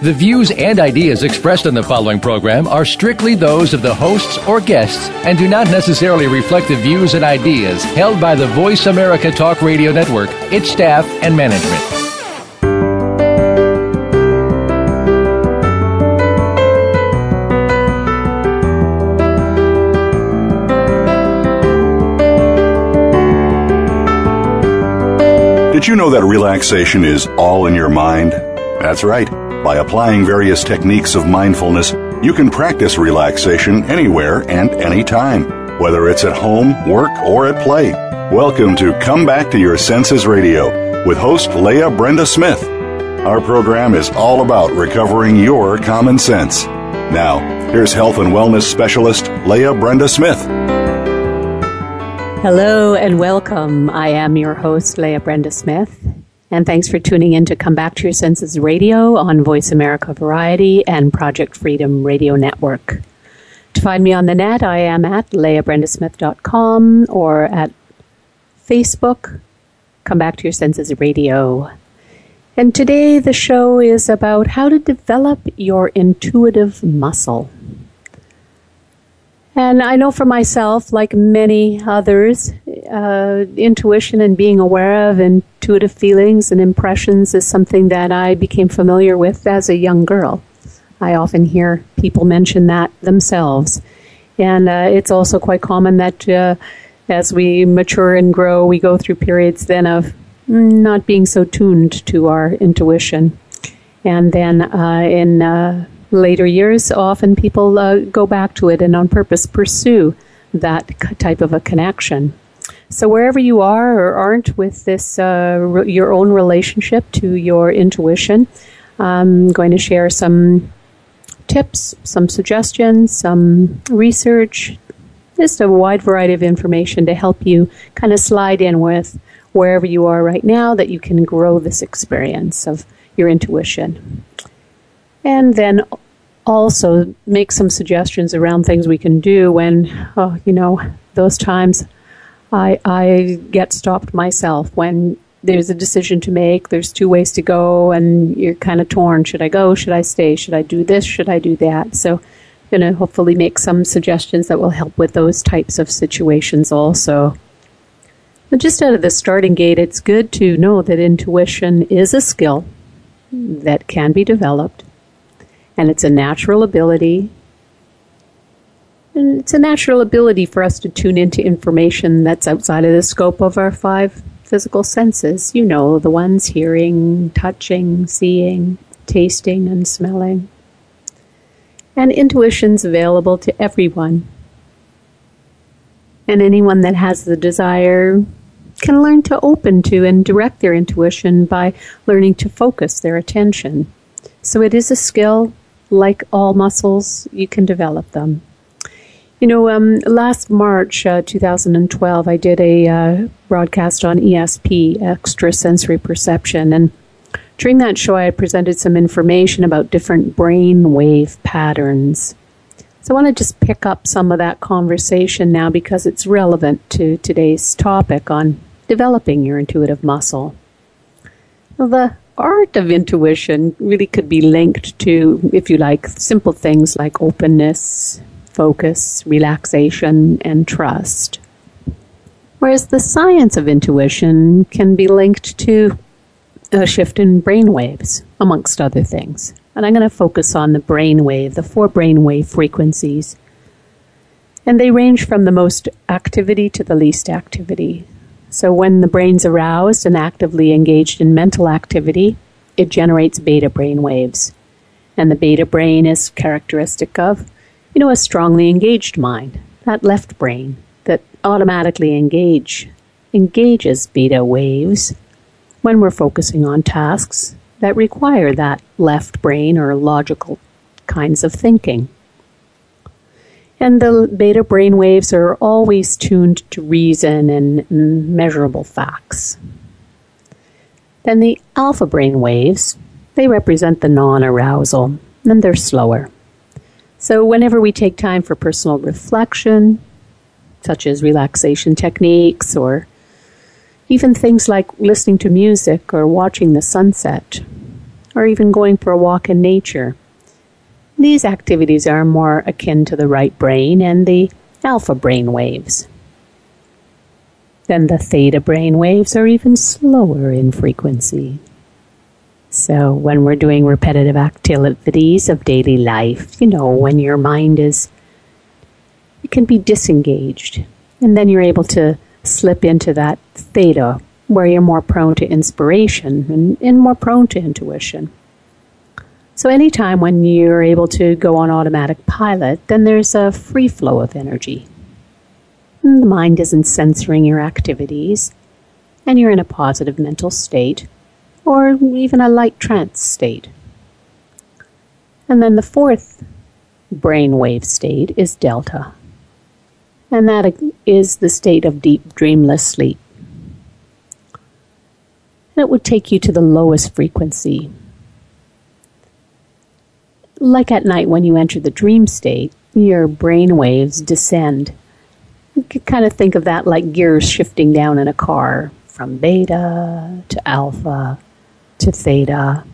The views and ideas expressed on the following program are strictly those of the hosts or guests and do not necessarily reflect the views and ideas held by the Voice America Talk Radio Network, its staff, and management. Did you know that relaxation is all in your mind? That's right. By applying various techniques of mindfulness, you can practice relaxation anywhere and anytime, whether it's at home, work, or at play. Welcome to Come Back to Your Senses Radio with host Leah Brenda Smith. Our program is all about recovering your common sense. Now, here's health and wellness specialist Leah Brenda Smith. Hello and welcome. I am your host, Leah Brenda Smith, and thanks for tuning in to Come Back to Your Senses Radio on Voice America Variety and Project Freedom Radio Network. To find me on the net, I am at leahbrendasmith.com or at Facebook, Come Back to Your Senses Radio. And today the show is about how to develop your intuitive muscle. And I know for myself, like many others, uh, intuition and being aware of intuitive feelings and impressions is something that I became familiar with as a young girl. I often hear people mention that themselves. And uh, it's also quite common that uh, as we mature and grow, we go through periods then of not being so tuned to our intuition. And then uh, in uh, later years, often people uh, go back to it and on purpose pursue that type of a connection. So wherever you are or aren't with this, uh, re- your own relationship to your intuition, I'm going to share some tips, some suggestions, some research, just a wide variety of information to help you kind of slide in with wherever you are right now that you can grow this experience of your intuition. And then also make some suggestions around things we can do when, oh, you know, those times I, I get stopped myself when there's a decision to make. There's two ways to go, and you're kind of torn. Should I go? Should I stay? Should I do this? Should I do that? So, I'm going to hopefully make some suggestions that will help with those types of situations also. But just out of the starting gate, it's good to know that intuition is a skill that can be developed, and it's a natural ability and it's a natural ability for us to tune into information that's outside of the scope of our five physical senses. You know, the ones hearing, touching, seeing, tasting, and smelling. And intuition's available to everyone. And anyone that has the desire can learn to open to and direct their intuition by learning to focus their attention. So it is a skill, like all muscles, you can develop them. You know, um, last March uh, 2012, I did a uh, broadcast on ESP, extrasensory perception, and during that show, I presented some information about different brain wave patterns. So I want to just pick up some of that conversation now because it's relevant to today's topic on developing your intuitive muscle. Well, the art of intuition really could be linked to, if you like, simple things like openness, focus, relaxation, and trust. Whereas the science of intuition can be linked to a shift in brain waves, amongst other things. And I'm going to focus on the brain wave, the four brain wave frequencies. And they range from the most activity to the least activity. So when the brain's aroused and actively engaged in mental activity, it generates beta brain waves. And the beta brain is characteristic of you know, a strongly engaged mind, that left brain that automatically engage engages beta waves when we're focusing on tasks that require that left brain or logical kinds of thinking. And the beta brain waves are always tuned to reason and measurable facts. Then the alpha brain waves, they represent the non arousal, and they're slower. So, whenever we take time for personal reflection, such as relaxation techniques or even things like listening to music or watching the sunset, or even going for a walk in nature, these activities are more akin to the right brain and the alpha brain waves. Then the theta brain waves are even slower in frequency. So when we're doing repetitive activities of daily life, you know, when your mind is, it can be disengaged. And then you're able to slip into that theta where you're more prone to inspiration and, and more prone to intuition. So anytime when you're able to go on automatic pilot, then there's a free flow of energy. The mind isn't censoring your activities, and you're in a positive mental state or even a light trance state. And then the fourth brainwave state is delta. And that is the state of deep dreamless sleep. And it would take you to the lowest frequency. Like at night when you enter the dream state, your brain waves descend. You can kind of think of that like gears shifting down in a car from beta to alpha to theta.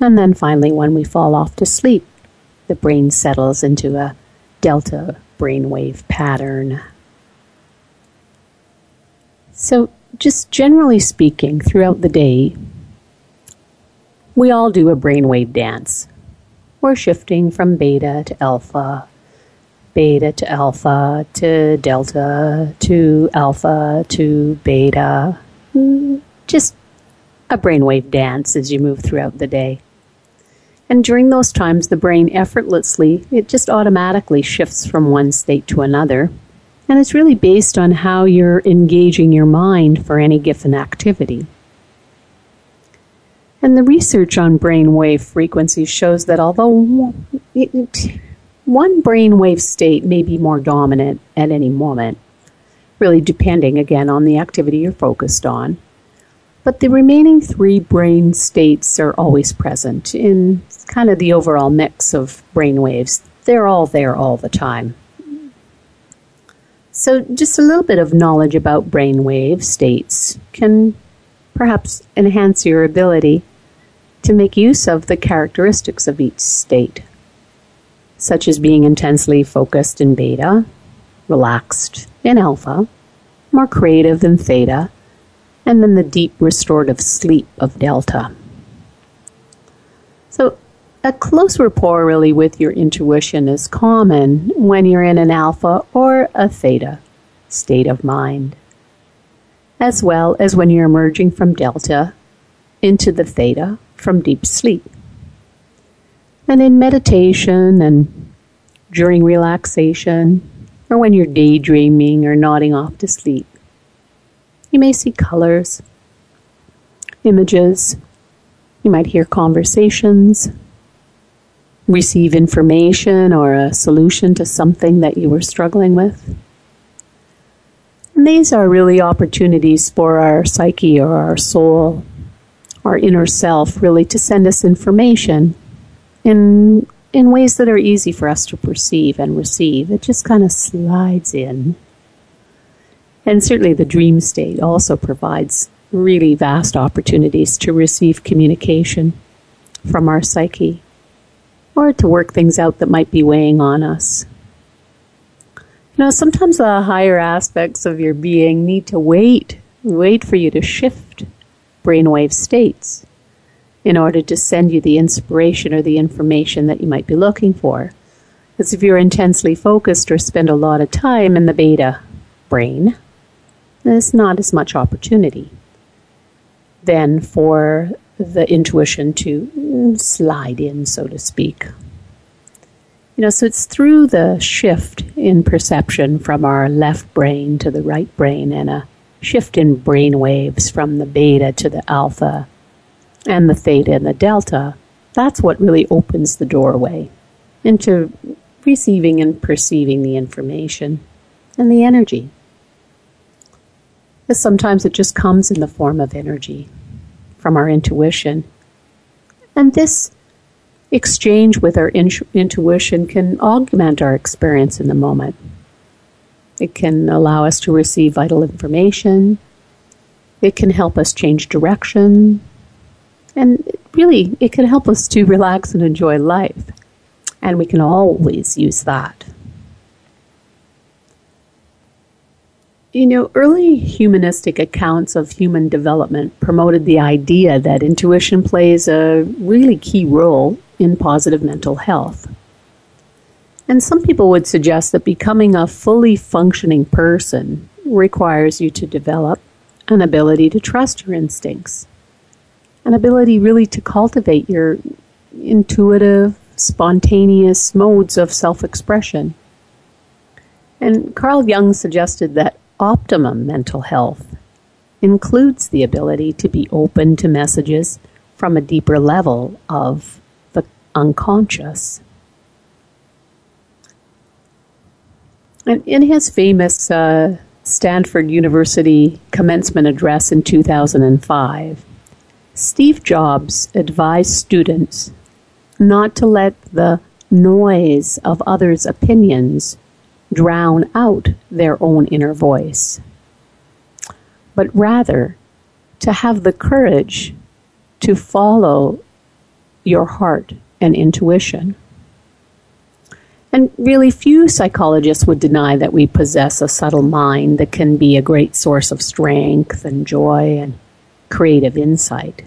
And then finally, when we fall off to sleep, the brain settles into a delta brainwave pattern. So, just generally speaking, throughout the day, we all do a brainwave dance. We're shifting from beta to alpha, beta to alpha to delta to alpha to beta. Mm, just a brainwave dance as you move throughout the day. And during those times, the brain effortlessly, it just automatically shifts from one state to another. And it's really based on how you're engaging your mind for any given activity. And the research on brainwave frequencies shows that although one brainwave state may be more dominant at any moment, really depending again on the activity you're focused on, but the remaining three brain states are always present in kind of the overall mix of brain waves. They're all there all the time. So, just a little bit of knowledge about brainwave states can perhaps enhance your ability to make use of the characteristics of each state, such as being intensely focused in beta, relaxed in alpha, more creative in theta, and then the deep restorative sleep of delta. So, a close rapport really with your intuition is common when you're in an alpha or a theta state of mind, as well as when you're emerging from delta into the theta from deep sleep. And in meditation and during relaxation, or when you're daydreaming or nodding off to sleep, you may see colors, images, you might hear conversations, receive information or a solution to something that you were struggling with. And these are really opportunities for our psyche or our soul, our inner self, really to send us information in, in ways that are easy for us to perceive and receive. It just kind of slides in. And certainly the dream state also provides really vast opportunities to receive communication from our psyche or to work things out that might be weighing on us. Know, sometimes the higher aspects of your being need to wait, wait for you to shift brainwave states in order to send you the inspiration or the information that you might be looking for. Because if you're intensely focused or spend a lot of time in the beta brain, there's not as much opportunity then for the intuition to slide in, so to speak. You know, so it's through the shift in perception from our left brain to the right brain and a shift in brain waves from the beta to the alpha and the theta and the delta. That's what really opens the doorway into receiving and perceiving the information and the energy Because sometimes it just comes in the form of energy. from our intuition. And this exchange with our in- intuition can augment our experience in the moment. It can allow us to receive vital information. It can help us change direction. And really, it can help us to relax and enjoy life. And we can always use that. You know, early humanistic accounts of human development promoted the idea that intuition plays a really key role in positive mental health. And some people would suggest that becoming a fully functioning person requires you to develop an ability to trust your instincts, an ability really to cultivate your intuitive, spontaneous modes of self expression. And Carl Jung suggested that optimum mental health includes the ability to be open to messages from a deeper level of unconscious. And in his famous uh, Stanford University commencement address in 2005, Steve Jobs advised students not to let the noise of others' opinions drown out their own inner voice, but rather to have the courage to follow your heart and intuition. And really, few psychologists would deny that we possess a subtle mind that can be a great source of strength and joy and creative insight.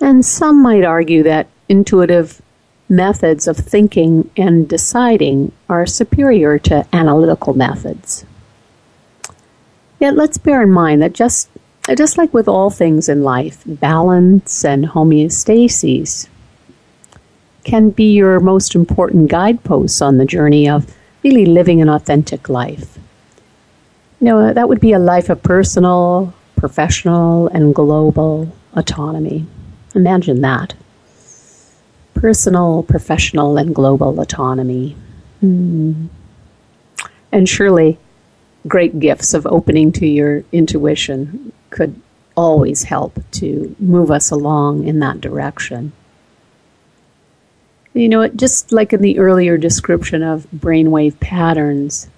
And some might argue that intuitive methods of thinking and deciding are superior to analytical methods. Yet let's bear in mind that just, just like with all things in life, balance and homeostasis can be your most important guideposts on the journey of really living an authentic life. You know, that would be a life of personal, professional, and global autonomy. Imagine that personal, professional, and global autonomy. Hmm. And surely, great gifts of opening to your intuition could always help to move us along in that direction. You know, just like in the earlier description of brainwave patterns,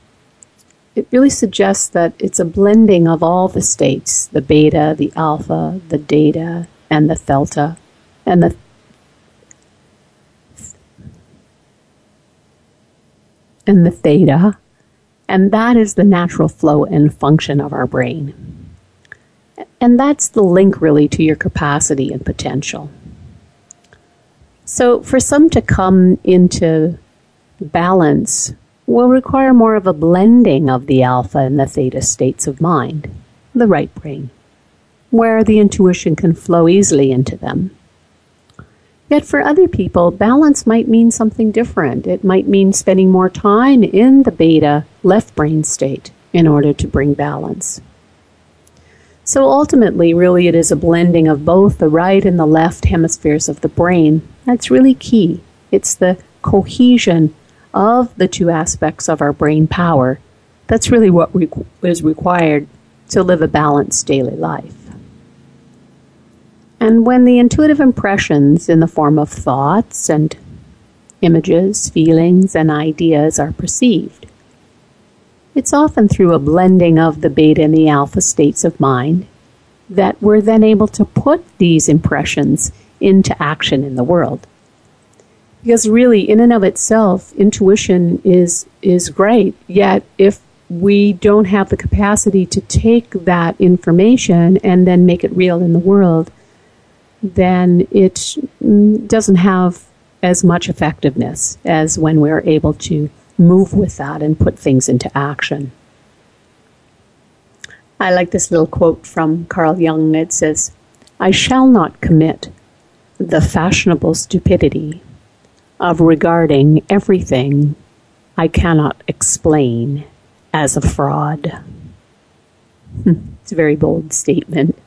it really suggests that it's a blending of all the states the beta, the alpha, the delta, and the theta, and the and the theta, and that is the natural flow and function of our brain. And that's the link really to your capacity and potential. So, for some to come into balance will require more of a blending of the alpha and the theta states of mind, the right brain, where the intuition can flow easily into them Yet for other people, balance might mean something different. It might mean spending more time in the beta left brain state in order to bring balance. So ultimately, really, it is a blending of both the right and the left hemispheres of the brain. That's really key. It's the cohesion of the two aspects of our brain power. That's really what is required to live a balanced daily life. And when the intuitive impressions in the form of thoughts and images, feelings, and ideas are perceived, it's often through a blending of the beta and the alpha states of mind that we're then able to put these impressions into action in the world. Because really, in and of itself, intuition is, is great. Yet, if we don't have the capacity to take that information and then make it real in the world, then it mm, doesn't have as much effectiveness as when we're able to move with that and put things into action. I like this little quote from Carl Jung. It says, I shall not commit the fashionable stupidity of regarding everything I cannot explain as a fraud. Hmm, it's a very bold statement.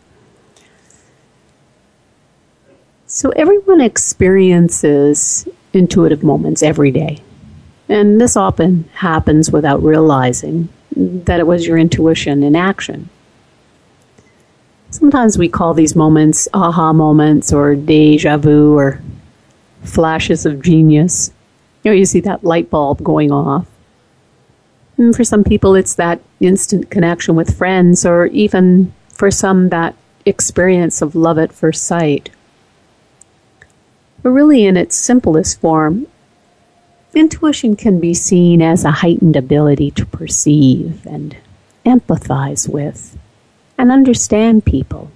So everyone experiences intuitive moments every day. And this often happens without realizing that it was your intuition in action. So sometimes we call these moments aha moments or deja vu or flashes of genius. You know, you see that light bulb going off. And for some people, it's that instant connection with friends, or even for some, that experience of love at first sight. But really, in its simplest form, intuition can be seen as a heightened ability to perceive and empathize with and understand people,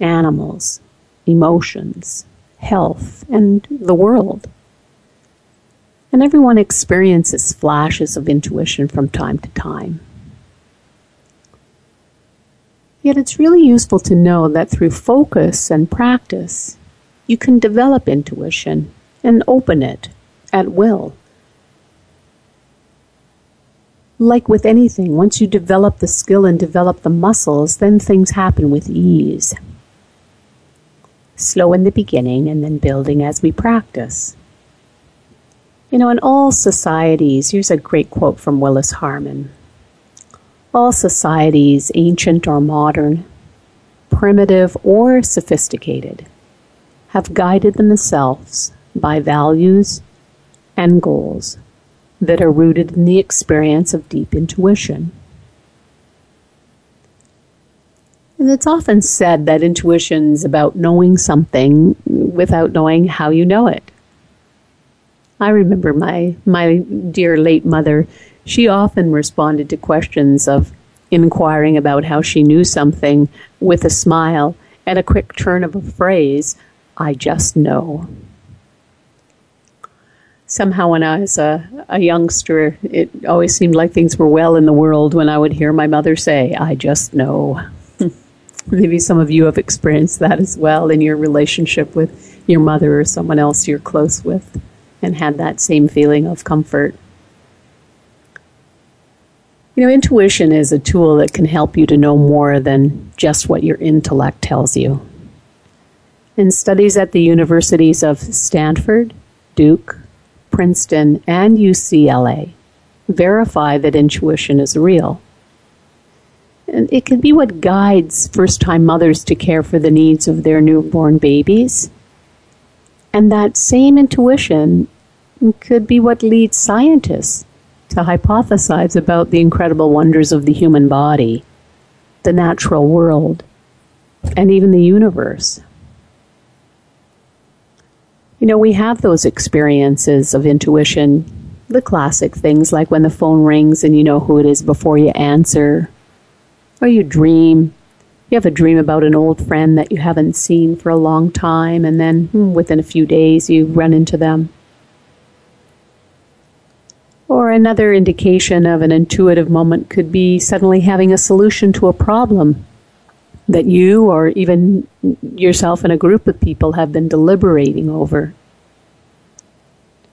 animals, emotions, health, and the world. And everyone experiences flashes of intuition from time to time. Yet it's really useful to know that through focus and practice, you can develop intuition and open it at will. Like with anything, once you develop the skill and develop the muscles, then things happen with ease. Slow in the beginning and then building as we practice. You know, in all societies, here's a great quote from Willis Harman all societies, ancient or modern, primitive or sophisticated, have guided themselves by values and goals that are rooted in the experience of deep intuition. And it's often said that intuition is about knowing something without knowing how you know it. I remember my, my dear late mother, she often responded to questions of inquiring about how she knew something with a smile and a quick turn of a phrase, I just know. Somehow, when I was a, a youngster, it always seemed like things were well in the world when I would hear my mother say, I just know. Maybe some of you have experienced that as well in your relationship with your mother or someone else you're close with and had that same feeling of comfort. You know, intuition is a tool that can help you to know more than just what your intellect tells you. In studies at the universities of Stanford, Duke, Princeton, and UCLA, verify that intuition is real. And it can be what guides first time mothers to care for the needs of their newborn babies. And that same intuition could be what leads scientists to hypothesize about the incredible wonders of the human body, the natural world, and even the universe. You know, we have those experiences of intuition, the classic things like when the phone rings and you know who it is before you answer, or you dream. You have a dream about an old friend that you haven't seen for a long time, and then hmm, within a few days you run into them. Or another indication of an intuitive moment could be suddenly having a solution to a problem that you or even yourself and a group of people have been deliberating over.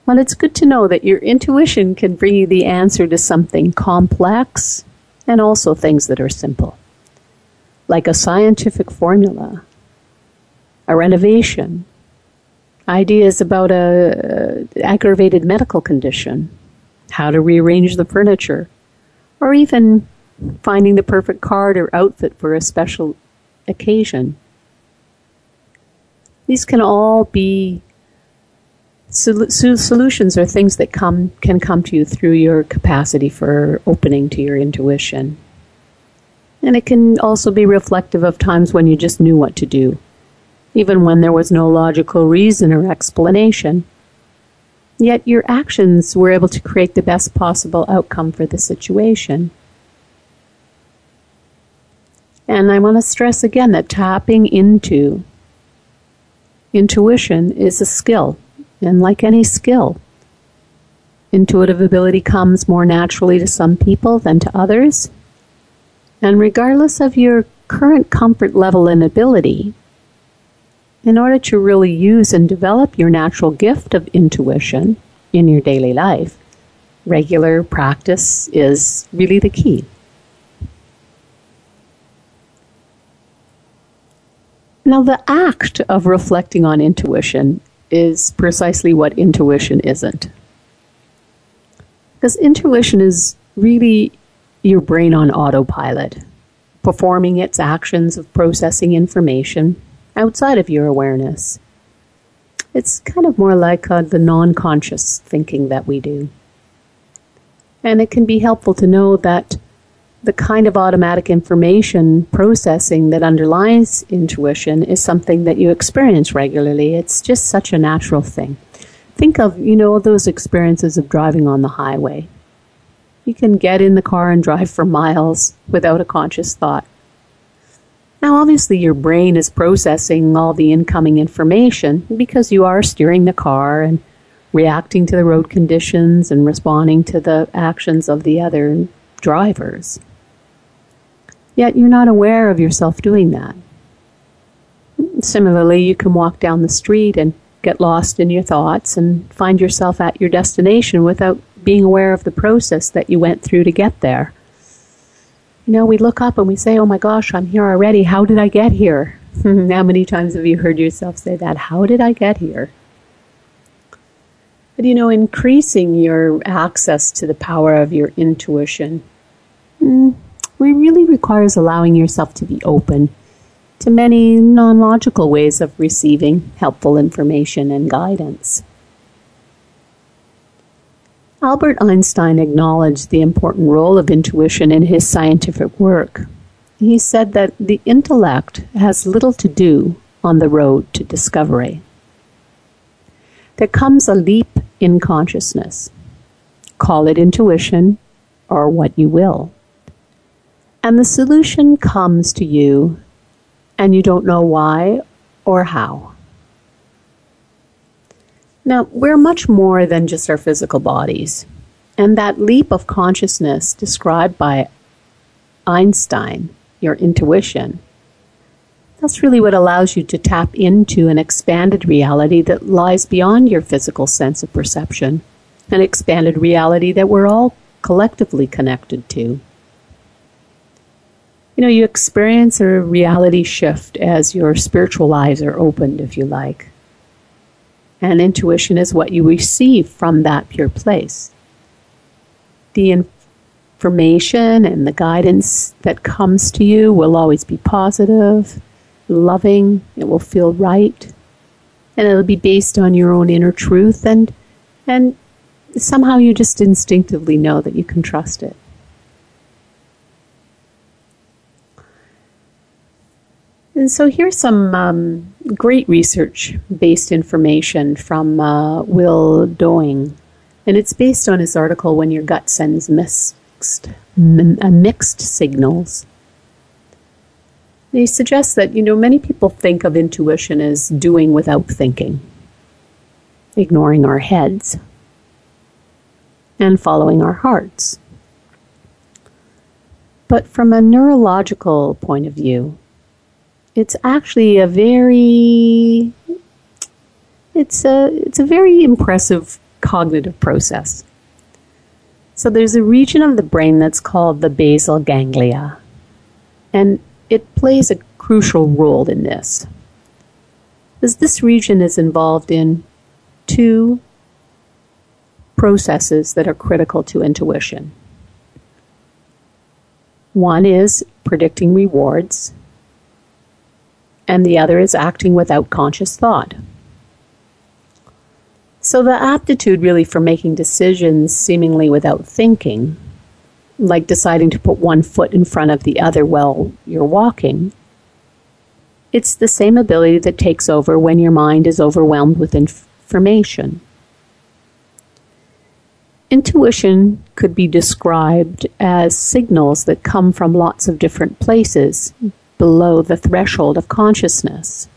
Well, it's good to know that your intuition can bring you the answer to something complex and also things that are simple, like a scientific formula, a renovation, ideas about a uh, aggravated medical condition, how to rearrange the furniture, or even finding the perfect card or outfit for a special occasion. These can all be sol- solutions or things that come can come to you through your capacity for opening to your intuition. And it can also be reflective of times when you just knew what to do, even when there was no logical reason or explanation. Yet your actions were able to create the best possible outcome for the situation. And I want to stress again that tapping into intuition is a skill. And like any skill, intuitive ability comes more naturally to some people than to others. And regardless of your current comfort level and ability, in order to really use and develop your natural gift of intuition in your daily life, regular practice is really the key. Now, the act of reflecting on intuition is precisely what intuition isn't. Because intuition is really your brain on autopilot, performing its actions of processing information outside of your awareness. It's kind of more like uh, the non conscious thinking that we do. And it can be helpful to know that the kind of automatic information processing that underlies intuition is something that you experience regularly. It's just such a natural thing. Think of, you know, those experiences of driving on the highway. You can get in the car and drive for miles without a conscious thought. Now, obviously, your brain is processing all the incoming information because you are steering the car and reacting to the road conditions and responding to the actions of the other drivers. Yet you're not aware of yourself doing that. Similarly, you can walk down the street and get lost in your thoughts and find yourself at your destination without being aware of the process that you went through to get there. You know, we look up and we say, oh my gosh, I'm here already. How did I get here? How many times have you heard yourself say that? How did I get here? But you know, increasing your access to the power of your intuition mm, really requires allowing yourself to be open to many non logical ways of receiving helpful information and guidance. Albert Einstein acknowledged the important role of intuition in his scientific work. He said that the intellect has little to do on the road to discovery. There comes a leap in consciousness. Call it intuition or what you will. And the solution comes to you and you don't know why or how. Now, we're much more than just our physical bodies. And that leap of consciousness described by Einstein, your intuition, that's really what allows you to tap into an expanded reality that lies beyond your physical sense of perception, an expanded reality that we're all collectively connected to. You know, you experience a reality shift as your spiritual eyes are opened, if you like. And intuition is what you receive from that pure place. The information and the guidance that comes to you will always be positive, loving, it will feel right, and it'll be based on your own inner truth and and somehow you just instinctively know that you can trust it. And so here's some um, great research based information from uh, Will Dowing. And it's based on his article, When Your Gut Sends Mixed, m- uh, mixed Signals. And he suggests that, you know, many people think of intuition as doing without thinking, ignoring our heads, and following our hearts. But from a neurological point of view, it's actually a very it's a it's a very impressive cognitive process. So there's a region of the brain that's called the basal ganglia, and it plays a crucial role in this. Because this region is involved in two processes that are critical to intuition. One is predicting rewards, and the other is acting without conscious thought. So the aptitude really for making decisions seemingly without thinking, like deciding to put one foot in front of the other while you're walking, it's the same ability that takes over when your mind is overwhelmed with information. Intuition could be described as signals that come from lots of different places, below the threshold of consciousness,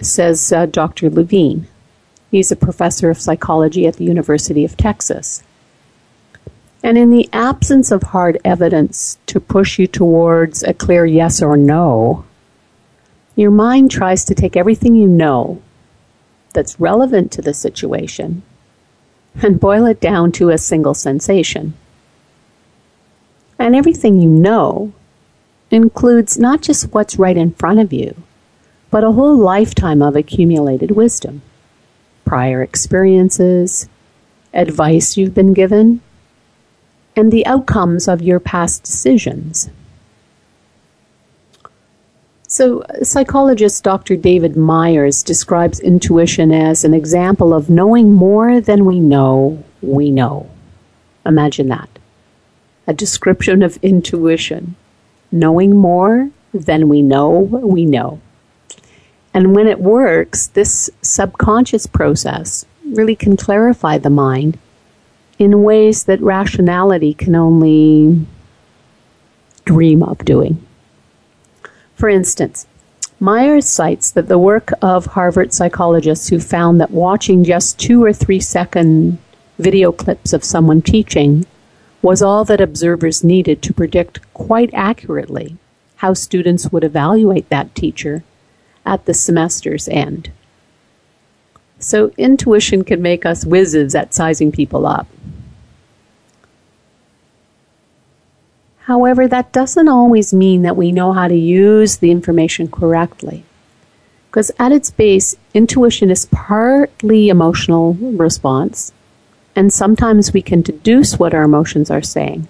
says uh, Dr. Levine. He's a professor of psychology at the University of Texas. And in the absence of hard evidence to push you towards a clear yes or no, your mind tries to take everything you know that's relevant to the situation and boil it down to a single sensation. And everything you know includes not just what's right in front of you, but a whole lifetime of accumulated wisdom, prior experiences, advice you've been given, and the outcomes of your past decisions. So, psychologist Dr. David Myers describes intuition as an example of knowing more than we know we know. Imagine that. A description of intuition. Knowing more than we know we know. And when it works, this subconscious process really can clarify the mind in ways that rationality can only dream of doing. For instance, Myers cites that the work of Harvard psychologists who found that watching just two or three second video clips of someone teaching was all that observers needed to predict quite accurately how students would evaluate that teacher at the semester's end. So, intuition can make us whizzes at sizing people up. However, that doesn't always mean that we know how to use the information correctly. Because at its base, intuition is partly emotional response, and sometimes we can deduce what our emotions are saying.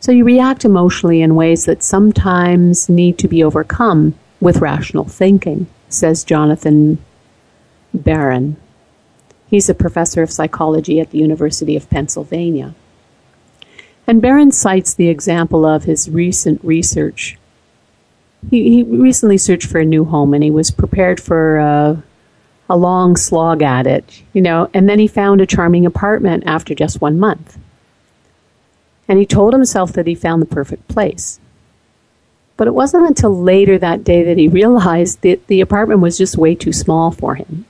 So you react emotionally in ways that sometimes need to be overcome with rational thinking, says Jonathan Baron. He's a professor of psychology at the University of Pennsylvania. And Barron cites the example of his recent research. He, he recently searched for a new home and he was prepared for a, a long slog at it, you know, and then he found a charming apartment after just one month. And he told himself that he found the perfect place. But it wasn't until later that day that he realized that the apartment was just way too small for him.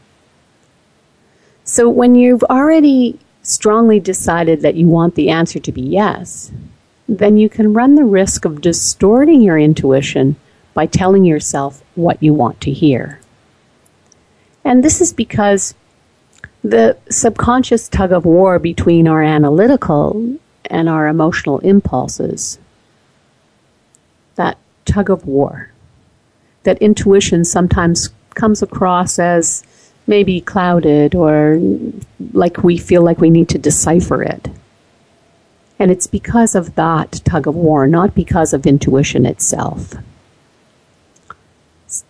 So when you've already strongly decided that you want the answer to be yes, then you can run the risk of distorting your intuition by telling yourself what you want to hear. And this is because the subconscious tug of war between our analytical and our emotional impulses, that tug of war, that intuition sometimes comes across as maybe clouded or like we feel like we need to decipher it. And it's because of that tug of war, not because of intuition itself.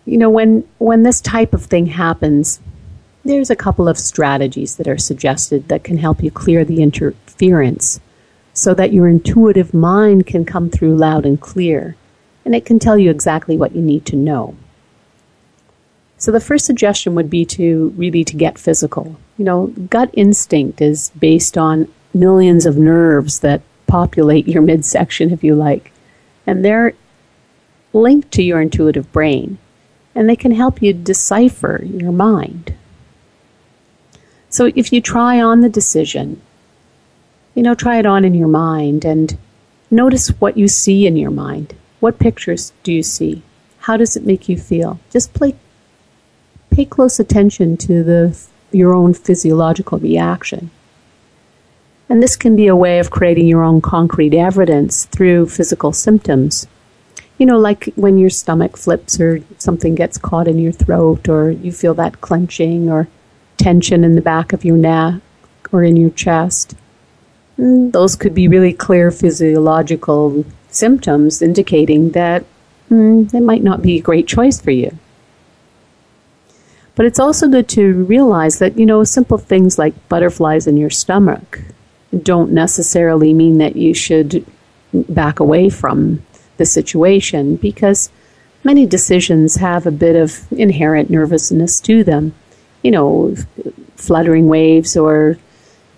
You know, when, when this type of thing happens, there's a couple of strategies that are suggested that can help you clear the interference so that your intuitive mind can come through loud and clear and it can tell you exactly what you need to know. So the first suggestion would be to really to get physical. You know, gut instinct is based on millions of nerves that populate your midsection, if you like, and they're linked to your intuitive brain, and they can help you decipher your mind. So if you try on the decision, you know, try it on in your mind and notice what you see in your mind. What pictures do you see? How does it make you feel? Just play pay close attention to the, your own physiological reaction. And this can be a way of creating your own concrete evidence through physical symptoms. You know, like when your stomach flips or something gets caught in your throat or you feel that clenching or tension in the back of your neck or in your chest. Mm, those could be really clear physiological symptoms indicating that mm, it might not be a great choice for you. But it's also good to realize that, you know, simple things like butterflies in your stomach don't necessarily mean that you should back away from the situation because many decisions have a bit of inherent nervousness to them. You know, fluttering waves or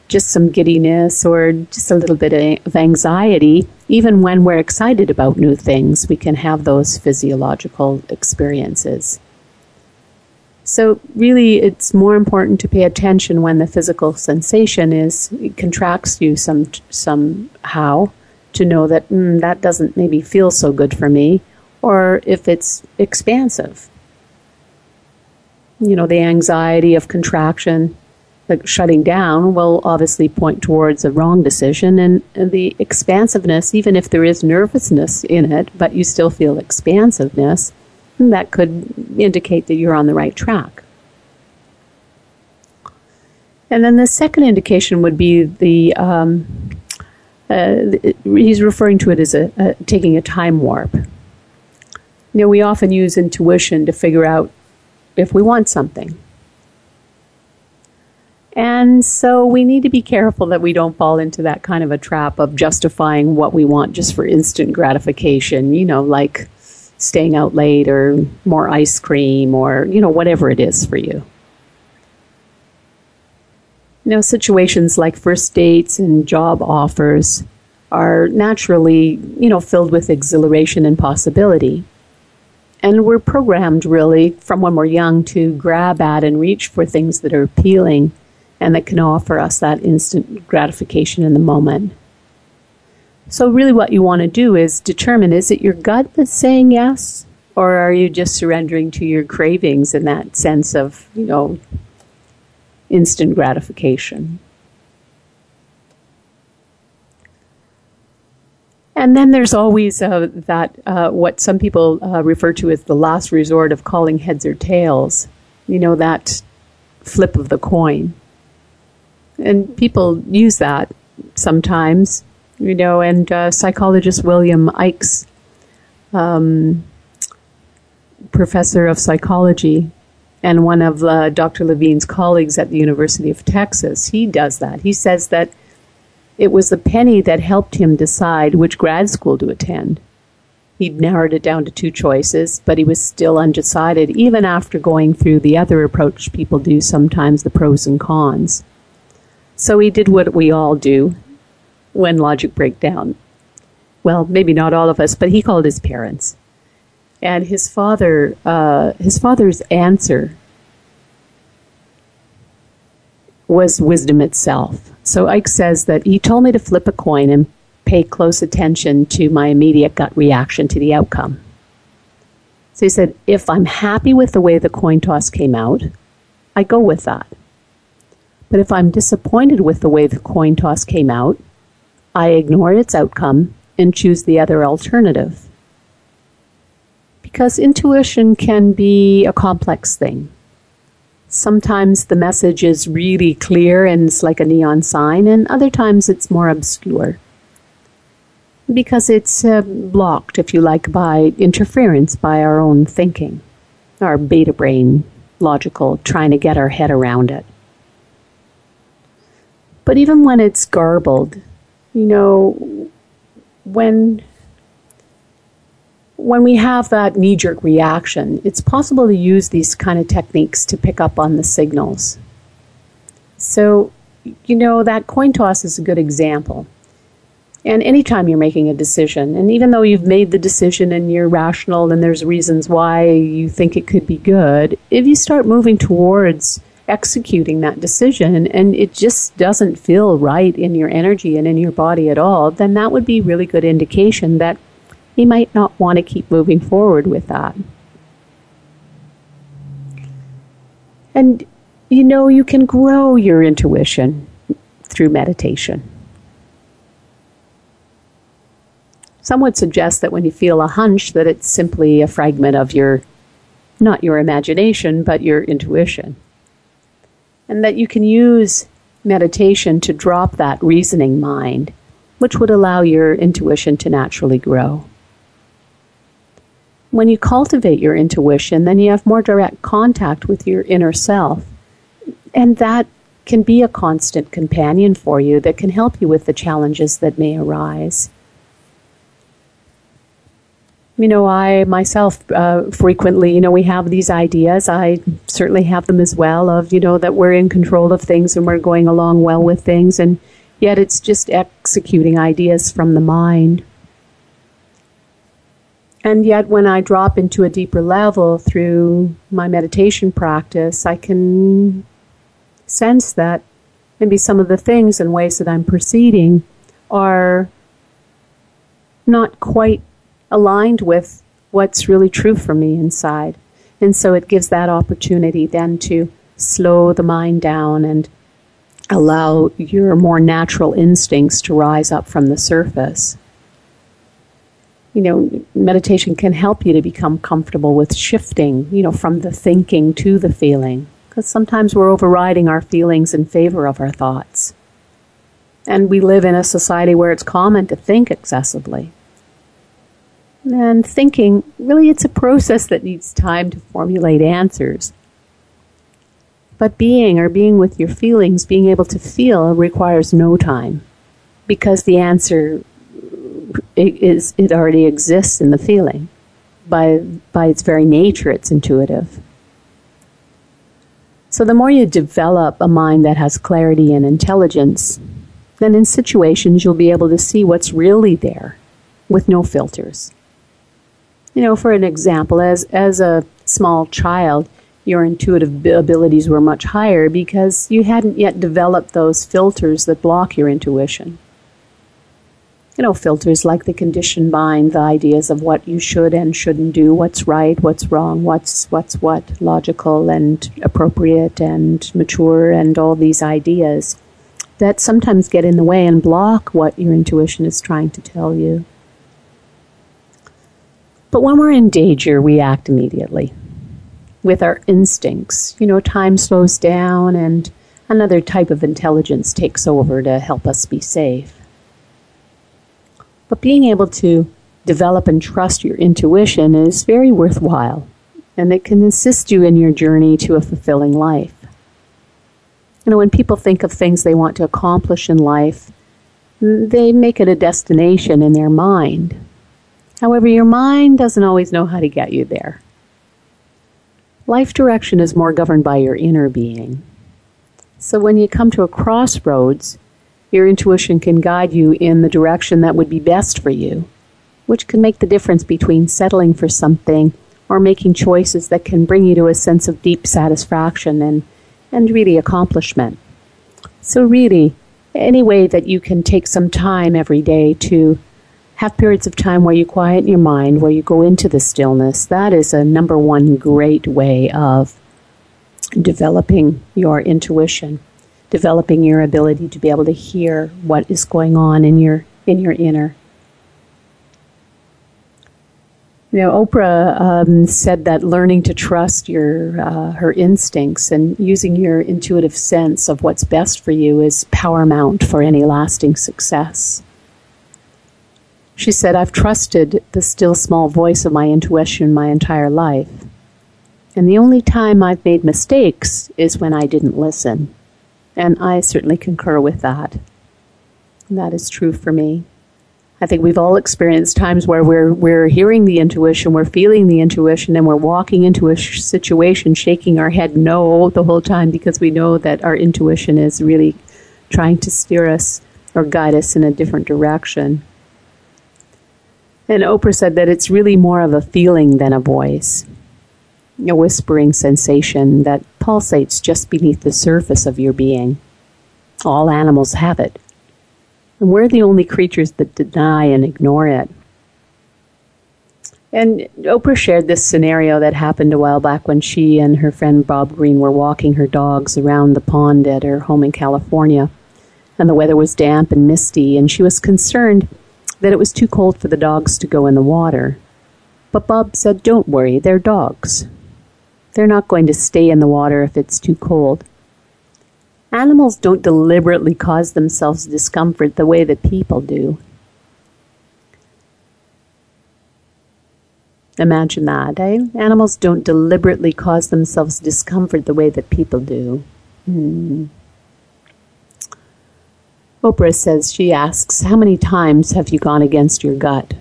just some giddiness or just a little bit of anxiety. Even when we're excited about new things, we can have those physiological experiences. So really, it's more important to pay attention when the physical sensation is contracts you some somehow to know that mm, that doesn't maybe feel so good for me, or if it's expansive. You know, the anxiety of contraction, the shutting down, will obviously point towards a wrong decision, and, and the expansiveness, even if there is nervousness in it, but you still feel expansiveness that could indicate that you're on the right track. And then the second indication would be the, um, Uh, he's referring to it as a, a, taking a time warp. You know, we often use intuition to figure out if we want something. And so we need to be careful that we don't fall into that kind of a trap of justifying what we want just for instant gratification, you know, like staying out late or more ice cream or, you know, whatever it is for you. You know, situations like first dates and job offers are naturally, you know, filled with exhilaration and possibility. And we're programmed really from when we're young to grab at and reach for things that are appealing and that can offer us that instant gratification in the moment. So, really, what you want to do is determine is it your gut that's saying yes, or are you just surrendering to your cravings in that sense of, you know, instant gratification? And then there's always uh, that, uh, what some people uh, refer to as the last resort of calling heads or tails. You know, that flip of the coin and people use that sometimes, you know. And uh, psychologist William Ickes, um, professor of psychology, and one of uh, Dr. Levine's colleagues at the University of Texas, he does that. He says that it was the penny that helped him decide which grad school to attend. He'd narrowed it down to two choices, but he was still undecided, even after going through the other approach people do sometimes, the pros and cons. So he did what we all do when logic breaks down. Well, maybe not all of us, but he called his parents. And his father, uh, his father's answer was wisdom itself. So Ike says that he told me to flip a coin and pay close attention to my immediate gut reaction to the outcome. So he said, if I'm happy with the way the coin toss came out, I go with that. But if I'm disappointed with the way the coin toss came out, I ignore its outcome and choose the other alternative. Because intuition can be a complex thing. Sometimes the message is really clear and it's like a neon sign, and other times it's more obscure. Because it's uh, blocked, if you like, by interference by our own thinking, our beta brain logical, trying to get our head around it. But even when it's garbled, you know, when when we have that knee jerk reaction, it's possible to use these kind of techniques to pick up on the signals. So, you know, that coin toss is a good example. And anytime you're making a decision, and even though you've made the decision and you're rational and there's reasons why you think it could be good, if you start moving towards executing that decision and it just doesn't feel right in your energy and in your body at all, then that would be really good indication that you might not want to keep moving forward with that. And you know, you can grow your intuition through meditation. Some would suggest that when you feel a hunch that it's simply a fragment of your not your imagination, but your intuition and that you can use meditation to drop that reasoning mind, which would allow your intuition to naturally grow. When you cultivate your intuition, then you have more direct contact with your inner self. And that can be a constant companion for you that can help you with the challenges that may arise you know, I myself uh, frequently, you know, we have these ideas. I certainly have them as well of, you know, that we're in control of things and we're going along well with things. And yet it's just executing ideas from the mind. And yet, when I drop into a deeper level through my meditation practice, I can sense that maybe some of the things and ways that I'm proceeding are not quite aligned with what's really true for me inside. And so it gives that opportunity then to slow the mind down and allow your more natural instincts to rise up from the surface. You know, meditation can help you to become comfortable with shifting, you know, from the thinking to the feeling. Because sometimes we're overriding our feelings in favor of our thoughts. And we live in a society where it's common to think excessively. And thinking, really, it's a process that needs time to formulate answers. But being or being with your feelings, being able to feel, requires no time because the answer is it already exists in the feeling. By by its very nature, it's intuitive. So the more you develop a mind that has clarity and intelligence, then in situations you'll be able to see what's really there with no filters. You know, for an example, as as a small child, your intuitive abilities were much higher because you hadn't yet developed those filters that block your intuition. You know, filters like the conditioned mind, the ideas of what you should and shouldn't do, what's right, what's wrong, what's what's what, logical and appropriate and mature and all these ideas that sometimes get in the way and block what your intuition is trying to tell you. But when we're in danger, we act immediately with our instincts. You know, time slows down and another type of intelligence takes over to help us be safe. But being able to develop and trust your intuition is very worthwhile, and it can assist you in your journey to a fulfilling life. You know, when people think of things they want to accomplish in life, they make it a destination in their mind. However, your mind doesn't always know how to get you there. Life direction is more governed by your inner being. So when you come to a crossroads, your intuition can guide you in the direction that would be best for you, which can make the difference between settling for something or making choices that can bring you to a sense of deep satisfaction and, and really accomplishment. So, really, any way that you can take some time every day to have periods of time where you quiet your mind, where you go into the stillness. That is a number one great way of developing your intuition, developing your ability to be able to hear what is going on in your in your inner. You know, Oprah um, said that learning to trust your uh, her instincts and using your intuitive sense of what's best for you is paramount for any lasting success. She said, I've trusted the still small voice of my intuition my entire life. And the only time I've made mistakes is when I didn't listen. And I certainly concur with that. And that is true for me. I think we've all experienced times where we're, we're hearing the intuition, we're feeling the intuition, and we're walking into a sh- situation shaking our head no the whole time because we know that our intuition is really trying to steer us or guide us in a different direction. And Oprah said that it's really more of a feeling than a voice, a whispering sensation that pulsates just beneath the surface of your being. All animals have it. And we're the only creatures that deny and ignore it. And Oprah shared this scenario that happened a while back when she and her friend Bob Greene were walking her dogs around the pond at her home in California. And the weather was damp and misty, and she was concerned that it was too cold for the dogs to go in the water. But Bob said, Don't worry, they're dogs. They're not going to stay in the water if it's too cold. Animals don't deliberately cause themselves discomfort the way that people do. Imagine that, eh? Animals don't deliberately cause themselves discomfort the way that people do. Hmm. Oprah says, she asks, How many times have you gone against your gut,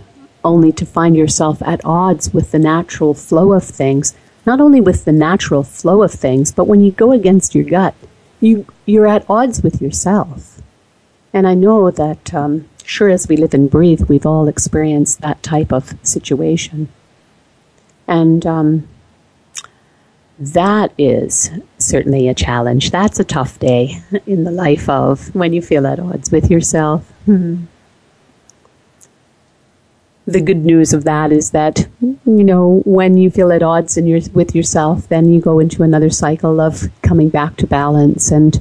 only to find yourself at odds with the natural flow of things? Not only with the natural flow of things, but when you go against your gut, you, you're at odds with yourself. And I know that, um, sure as we live and breathe, we've all experienced that type of situation. And um, that is certainly a challenge. That's a tough day in the life of when you feel at odds with yourself. Mm-hmm. The good news of that is that, you know, when you feel at odds in your, with yourself, then you go into another cycle of coming back to balance and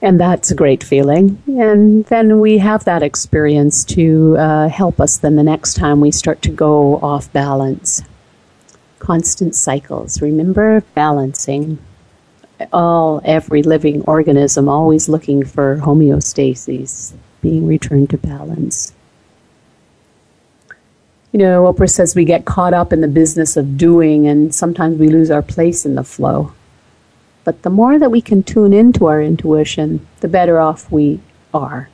and that's a great feeling. And then we have that experience to uh, help us then the next time we start to go off balance constant cycles. Remember balancing. All, every living organism always looking for homeostasis, being returned to balance. You know, Oprah says we get caught up in the business of doing and sometimes we lose our place in the flow. But the more that we can tune into our intuition, the better off we are.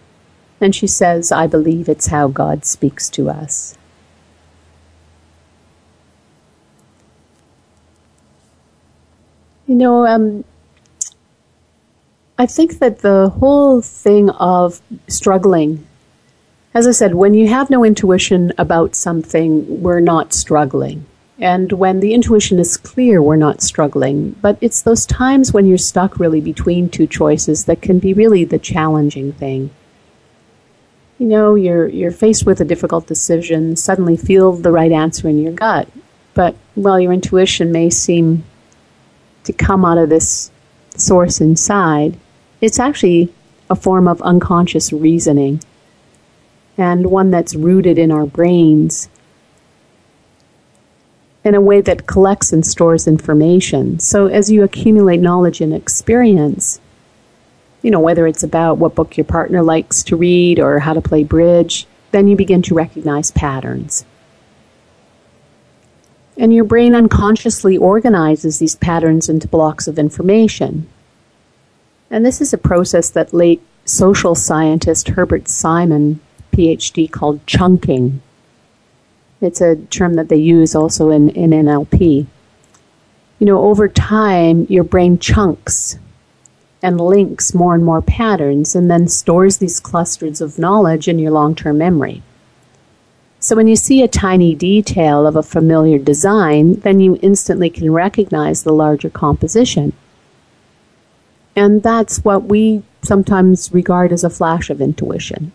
And she says, I believe it's how God speaks to us. You know, um, I think that the whole thing of struggling, as I said, when you have no intuition about something, we're not struggling. And when the intuition is clear, we're not struggling. But it's those times when you're stuck really between two choices that can be really the challenging thing. You know, you're, you're faced with a difficult decision, suddenly feel the right answer in your gut. But, well, your intuition may seem to come out of this source inside it's actually a form of unconscious reasoning and one that's rooted in our brains in a way that collects and stores information. So as you accumulate knowledge and experience, you know, whether it's about what book your partner likes to read or how to play bridge, then you begin to recognize patterns. And your brain unconsciously organizes these patterns into blocks of information. And this is a process that late social scientist Herbert Simon, PhD, called chunking. It's a term that they use also in, in NLP. You know, over time, your brain chunks and links more and more patterns and then stores these clusters of knowledge in your long term memory. So when you see a tiny detail of a familiar design, then you instantly can recognize the larger composition. And that's what we sometimes regard as a flash of intuition.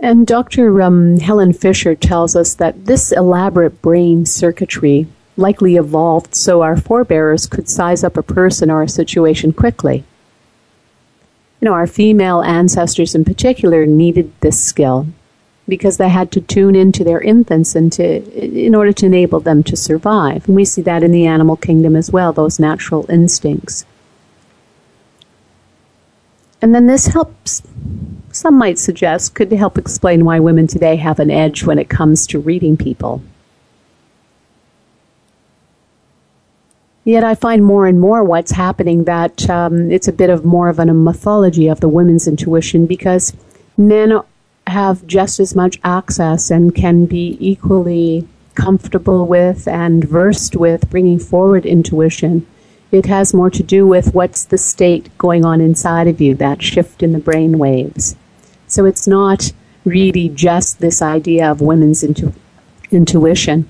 And Dr. Um, Helen Fisher tells us that this elaborate brain circuitry likely evolved so our forebears could size up a person or a situation quickly. You know, our female ancestors in particular needed this skill because they had to tune into their infants and to, in order to enable them to survive. And we see that in the animal kingdom as well, those natural instincts. And then this helps, some might suggest, could help explain why women today have an edge when it comes to reading people. Yet I find more and more what's happening that um, it's a bit of more of an, a mythology of the women's intuition because men have just as much access and can be equally comfortable with and versed with bringing forward intuition. It has more to do with what's the state going on inside of you, that shift in the brain waves. So it's not really just this idea of women's intu- intuition.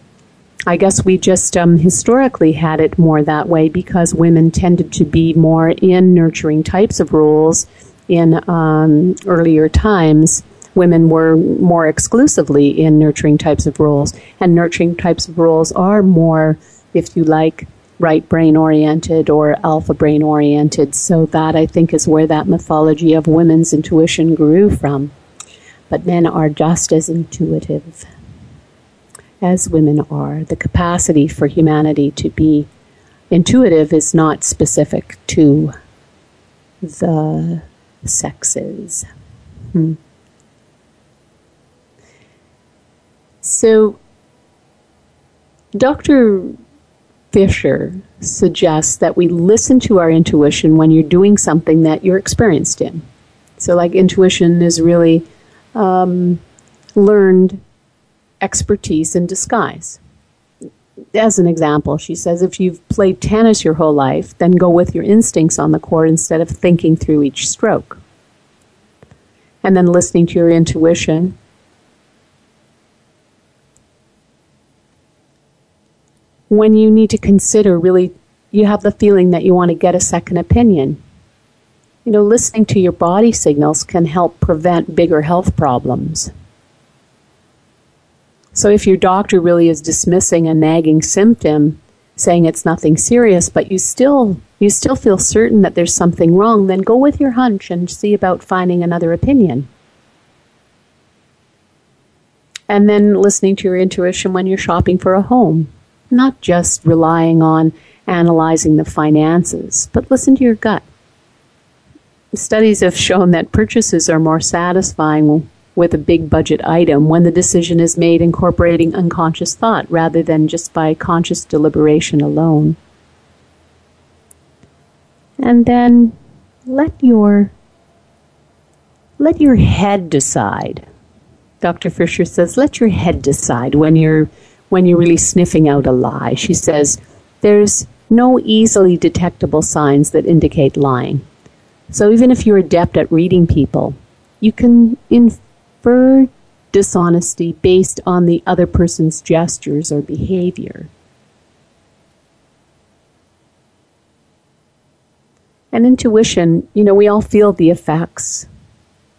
I guess we just um, historically had it more that way because women tended to be more in nurturing types of roles in um, earlier times women were more exclusively in nurturing types of roles. And nurturing types of roles are more, if you like, right brain oriented or alpha brain oriented. So that I think is where that mythology of women's intuition grew from. But men are just as intuitive as women are. The capacity for humanity to be intuitive is not specific to the sexes. Hmm. So, Dr. Fisher suggests that we listen to our intuition when you're doing something that you're experienced in. So, like, intuition is really um, learned expertise in disguise. As an example, she says if you've played tennis your whole life, then go with your instincts on the court instead of thinking through each stroke. And then listening to your intuition when you need to consider really, you have the feeling that you want to get a second opinion. You know, listening to your body signals can help prevent bigger health problems. So if your doctor really is dismissing a nagging symptom, saying it's nothing serious, but you still you still feel certain that there's something wrong, then go with your hunch and see about finding another opinion. And then listening to your intuition when you're shopping for a home not just relying on analyzing the finances, but listen to your gut. Studies have shown that purchases are more satisfying with a big budget item when the decision is made incorporating unconscious thought rather than just by conscious deliberation alone. And then let your let your head decide. Dr. Fisher says, let your head decide when you're when you're really sniffing out a lie. She says, there's no easily detectable signs that indicate lying. So even if you're adept at reading people, you can infer dishonesty based on the other person's gestures or behavior. And intuition, you know, we all feel the effects.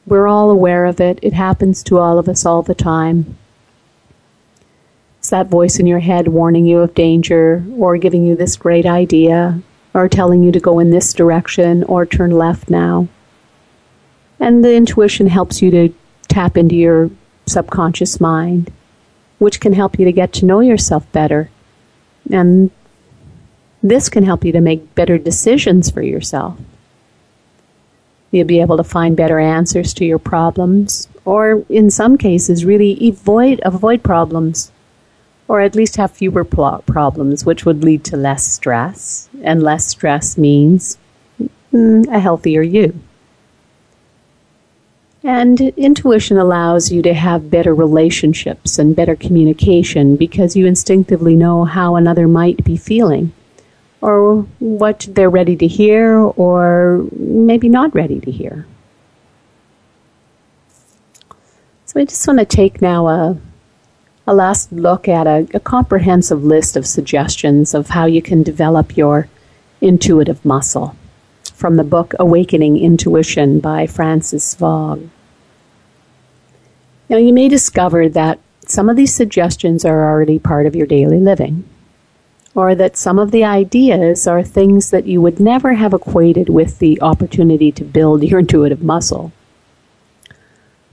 We're all aware of it. It happens to all of us all the time. It's that voice in your head warning you of danger or giving you this great idea or telling you to go in this direction or turn left now. And the intuition helps you to tap into your subconscious mind, which can help you to get to know yourself better. And this can help you to make better decisions for yourself. You'll be able to find better answers to your problems, or in some cases, really avoid, avoid problems or at least have fewer problems, which would lead to less stress. And less stress means mm, a healthier you. And intuition allows you to have better relationships and better communication because you instinctively know how another might be feeling or what they're ready to hear or maybe not ready to hear. So I just want to take now a a last look at a, a comprehensive list of suggestions of how you can develop your intuitive muscle from the book Awakening Intuition by Frances Vaughan. Now, you may discover that some of these suggestions are already part of your daily living, or that some of the ideas are things that you would never have equated with the opportunity to build your intuitive muscle.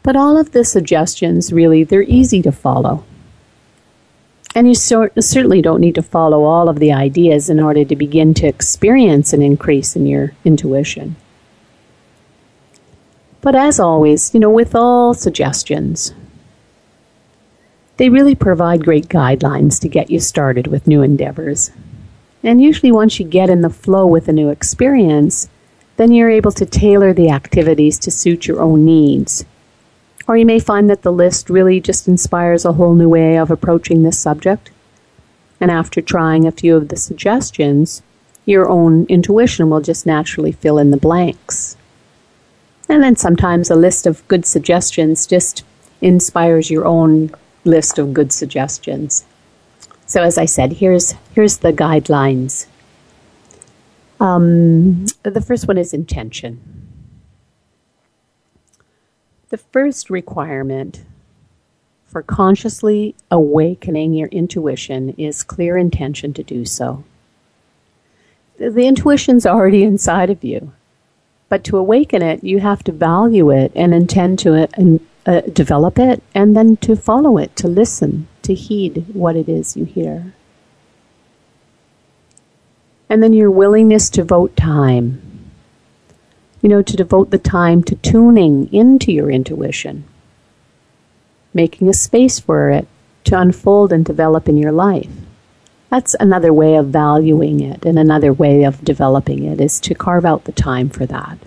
But all of the suggestions, really, they're easy to follow. And you so, certainly don't need to follow all of the ideas in order to begin to experience an increase in your intuition. But as always, you know, with all suggestions, they really provide great guidelines to get you started with new endeavors. And usually, once you get in the flow with a new experience, then you're able to tailor the activities to suit your own needs or you may find that the list really just inspires a whole new way of approaching this subject. And after trying a few of the suggestions, your own intuition will just naturally fill in the blanks. And then sometimes a list of good suggestions just inspires your own list of good suggestions. So as I said, here's here's the guidelines. Um, the first one is intention. The first requirement for consciously awakening your intuition is clear intention to do so. The intuition's already inside of you, but to awaken it, you have to value it and intend to it and uh, develop it, and then to follow it, to listen, to heed what it is you hear. And then your willingness to vote time you know, to devote the time to tuning into your intuition, making a space for it to unfold and develop in your life. That's another way of valuing it, and another way of developing it is to carve out the time for that.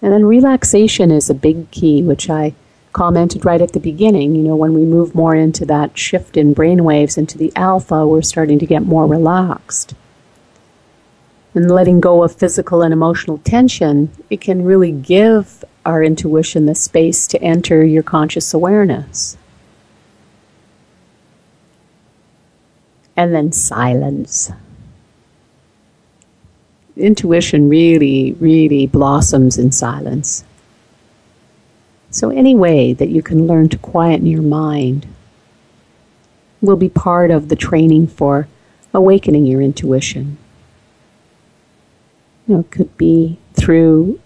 And then relaxation is a big key, which I commented right at the beginning. You know, when we move more into that shift in brain waves into the alpha, we're starting to get more relaxed and letting go of physical and emotional tension, it can really give our intuition the space to enter your conscious awareness. And then silence. Intuition really, really blossoms in silence. So, any way that you can learn to quieten your mind will be part of the training for awakening your intuition. You know, it could be through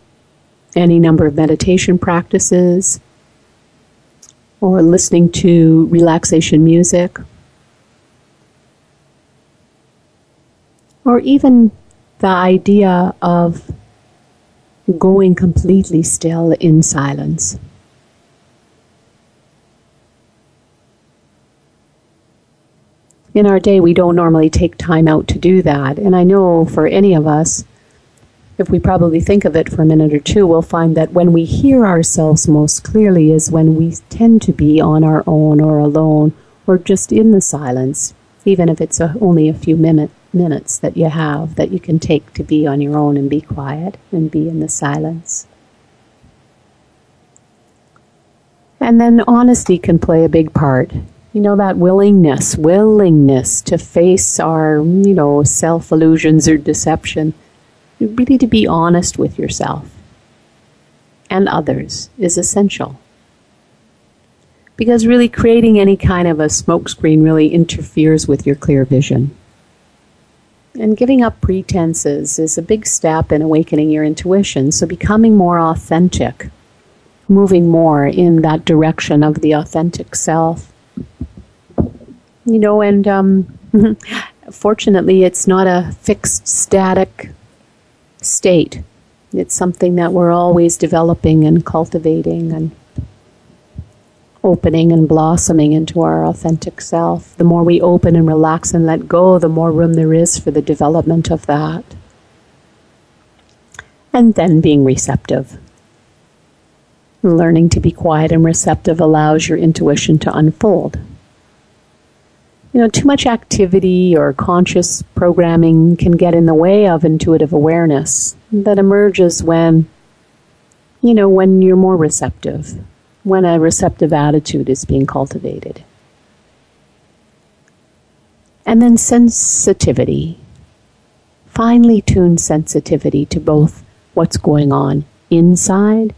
any number of meditation practices or listening to relaxation music or even the idea of going completely still in silence. In our day, we don't normally take time out to do that. And I know for any of us, if we probably think of it for a minute or two, we'll find that when we hear ourselves most clearly is when we tend to be on our own or alone or just in the silence, even if it's a, only a few minute, minutes that you have that you can take to be on your own and be quiet and be in the silence. And then honesty can play a big part. You know, that willingness, willingness to face our, you know, self illusions or deception really to be honest with yourself and others is essential. Because really creating any kind of a smokescreen really interferes with your clear vision. And giving up pretenses is a big step in awakening your intuition. So becoming more authentic, moving more in that direction of the authentic self. You know, and um, fortunately, it's not a fixed, static state. It's something that we're always developing and cultivating and opening and blossoming into our authentic self. The more we open and relax and let go, the more room there is for the development of that. And then being receptive. Learning to be quiet and receptive allows your intuition to unfold you know, too much activity or conscious programming can get in the way of intuitive awareness that emerges when, you know, when you're more receptive, when a receptive attitude is being cultivated. And then sensitivity, finely tuned sensitivity to both what's going on inside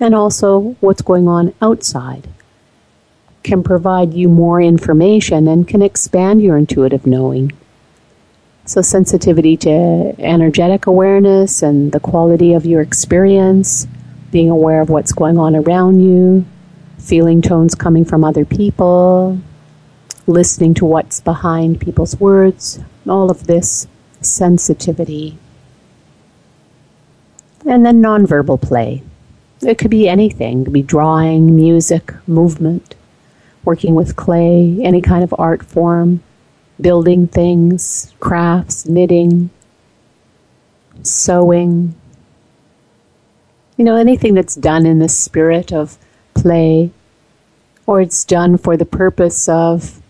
and also what's going on outside can provide you more information and can expand your intuitive knowing. So, sensitivity to energetic awareness and the quality of your experience, being aware of what's going on around you, feeling tones coming from other people, listening to what's behind people's words, all of this sensitivity. And then nonverbal play. It could be anything, it could be drawing, music, movement working with clay, any kind of art form, building things, crafts, knitting, sewing. You know, anything that's done in the spirit of play or it's done for the purpose of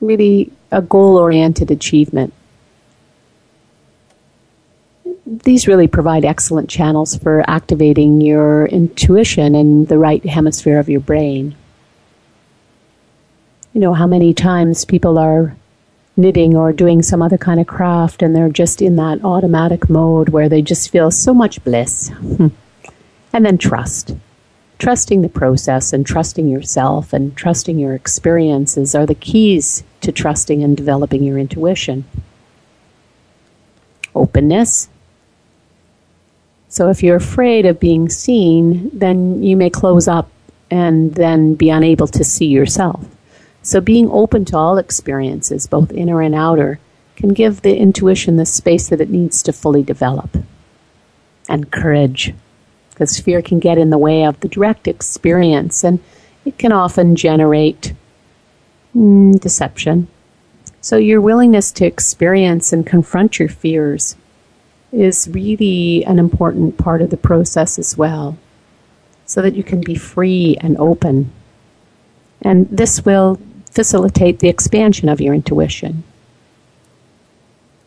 really a goal oriented achievement. These really provide excellent channels for activating your intuition in the right hemisphere of your brain you know, how many times people are knitting or doing some other kind of craft and they're just in that automatic mode where they just feel so much bliss. Hmm. and then trust. Trusting the process and trusting yourself and trusting your experiences are the keys to trusting and developing your intuition. Openness. So if you're afraid of being seen, then you may close up and then be unable to see yourself. So being open to all experiences, both inner and outer, can give the intuition the space that it needs to fully develop. And courage, because fear can get in the way of the direct experience and it can often generate mm, deception. So your willingness to experience and confront your fears is really an important part of the process as well, so that you can be free and open. And this will facilitate the expansion of your intuition.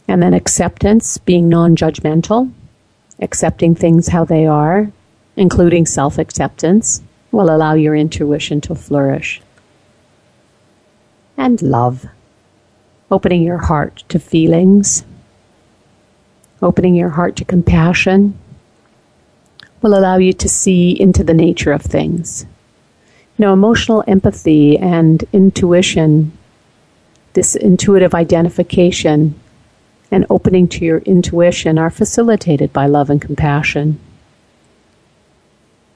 And then acceptance, being non judgmental, accepting things how they are, including self acceptance, will allow your intuition to flourish. And love, opening your heart to feelings, opening your heart to compassion, will allow you to see into the nature of things know, emotional empathy and intuition, this intuitive identification and opening to your intuition are facilitated by love and compassion.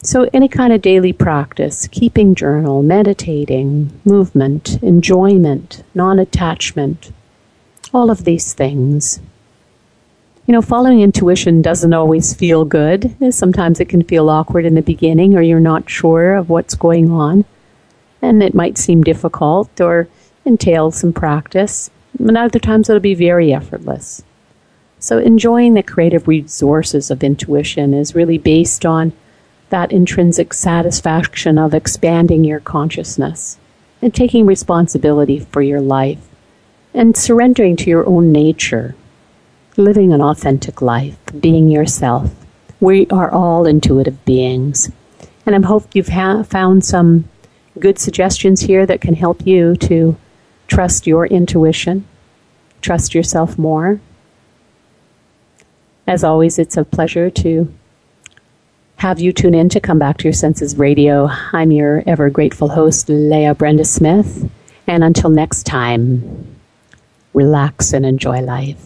So, any kind of daily practice, keeping journal, meditating, movement, enjoyment, non attachment, all of these things You know, following intuition doesn't always feel good. Sometimes it can feel awkward in the beginning or you're not sure of what's going on. And it might seem difficult or entail some practice. And other times it'll be very effortless. So enjoying the creative resources of intuition is really based on that intrinsic satisfaction of expanding your consciousness and taking responsibility for your life and surrendering to your own nature living an authentic life, being yourself. We are all intuitive beings. And I hope you've ha- found some good suggestions here that can help you to trust your intuition, trust yourself more. As always, it's a pleasure to have you tune in to Come Back to Your Senses Radio. I'm your ever grateful host, Leah Brenda Smith. And until next time, relax and enjoy life.